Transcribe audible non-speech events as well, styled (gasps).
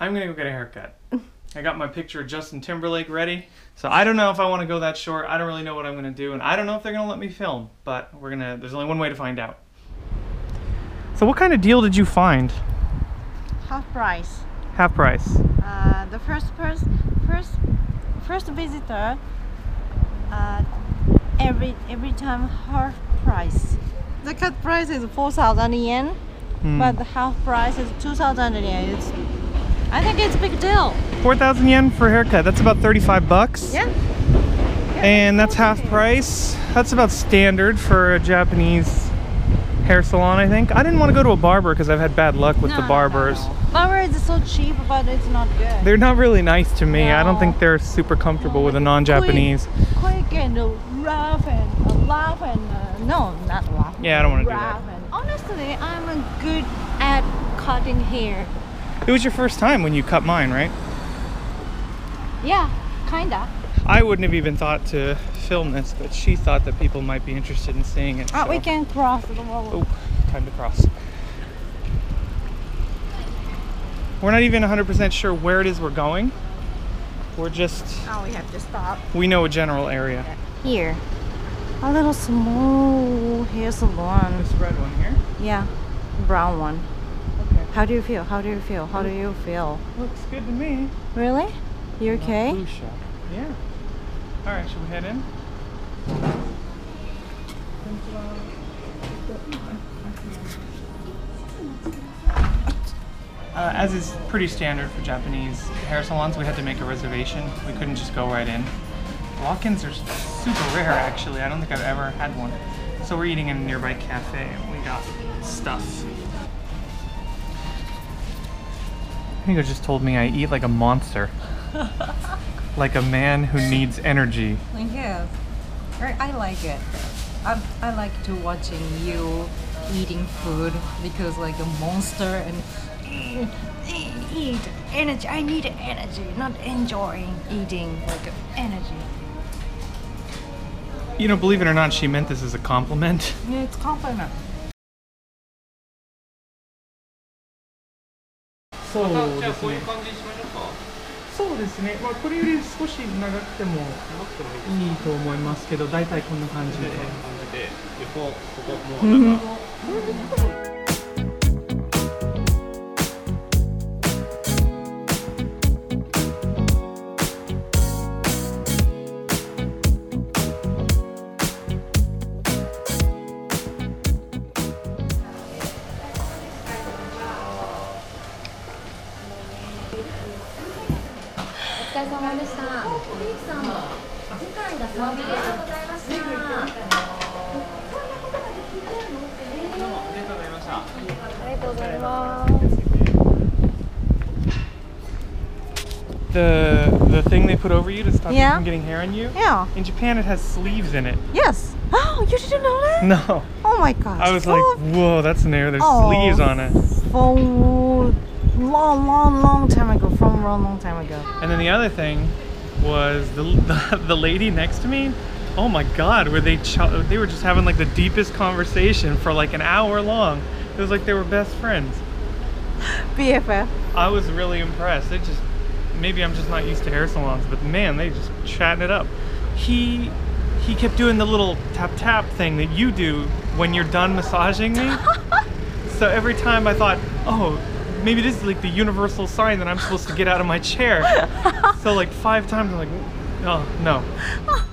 I'm gonna go get a haircut. I got my picture of Justin Timberlake ready. So I don't know if I want to go that short. I don't really know what I'm gonna do, and I don't know if they're gonna let me film. But we're gonna. There's only one way to find out. So what kind of deal did you find? half price. Half price. Uh, the first person, first, first visitor, uh, every every time half price. The cut price is four thousand yen, Hmm. but the half price is two thousand yen. It's, I think it's a big deal. Four thousand yen for a haircut. That's about thirty-five bucks. Yeah. And that's half price. That's about standard for a Japanese hair salon, I think. I didn't want to go to a barber because I've had bad luck with No, the no, no, barbers. no. Barber is so cheap, but it's not good. They're not really nice to me. I don't think they're super comfortable with a non-Japanese. quick and uh, rough and uh, laugh and uh, no, not laugh. Yeah, I don't wanna do that. and honestly, I'm good at cutting hair. It was your first time when you cut mine, right? Yeah, kinda. I wouldn't have even thought to film this, but she thought that people might be interested in seeing it. Uh, so- we can cross the road. Oh, time to cross. We're not even 100% sure where it is we're going. We're just, Oh, we have to stop we know a general area. here. A little small hair salon. This red one here. Yeah, brown one. How do you feel? How do you feel? How do you feel? Looks good to me. Really? You okay? Yeah. All right, should we head in? Uh, as is pretty standard for Japanese hair salons, we had to make a reservation. We couldn't just go right in. Walk-ins are super rare, actually. I don't think I've ever had one. So we're eating in a nearby cafe, and we got stuff. Nico just told me I eat like a monster. (laughs) like a man who needs energy. Yes, I like it. I, I like to watching you eating food because like a monster and eat, eat energy. I need energy, not enjoying eating like energy. You know, believe it or not, she meant this as a compliment. Yeah, it's compliment. そうじゃあですね。こういう感じにしましょうか。そうですね。まあこれより少し長くてもいいと思いますけど、大体こんな感じで。感じで横ここもうなんか。お疲れ様でした。おみゆきさん、次回がサービスでございました。ありがとうございます。 The the thing they put over you to stop you Yeah. from getting hair on you. Yeah. In Japan, it has sleeves in it. Yes. Oh, (gasps) you didn't know that? No. Oh my gosh. I was like, Oh, whoa, that's an air. There's Oh. sleeves on it. for long, long, long time ago. From a long, long time ago. And then the other thing was the the, (laughs) the lady next to me. Oh my God, were they ch- they were just having like the deepest conversation for like an hour long. It was like they were best friends. (laughs) BFF. I was really impressed. It just maybe I'm just not used to hair salons, but man, they just chatting it up. He he kept doing the little tap tap thing that you do when you're done massaging me. (laughs) so every time I thought, oh, maybe this is like the universal sign that I'm supposed to get out of my chair. (laughs) so like five times I'm like, oh no. (laughs)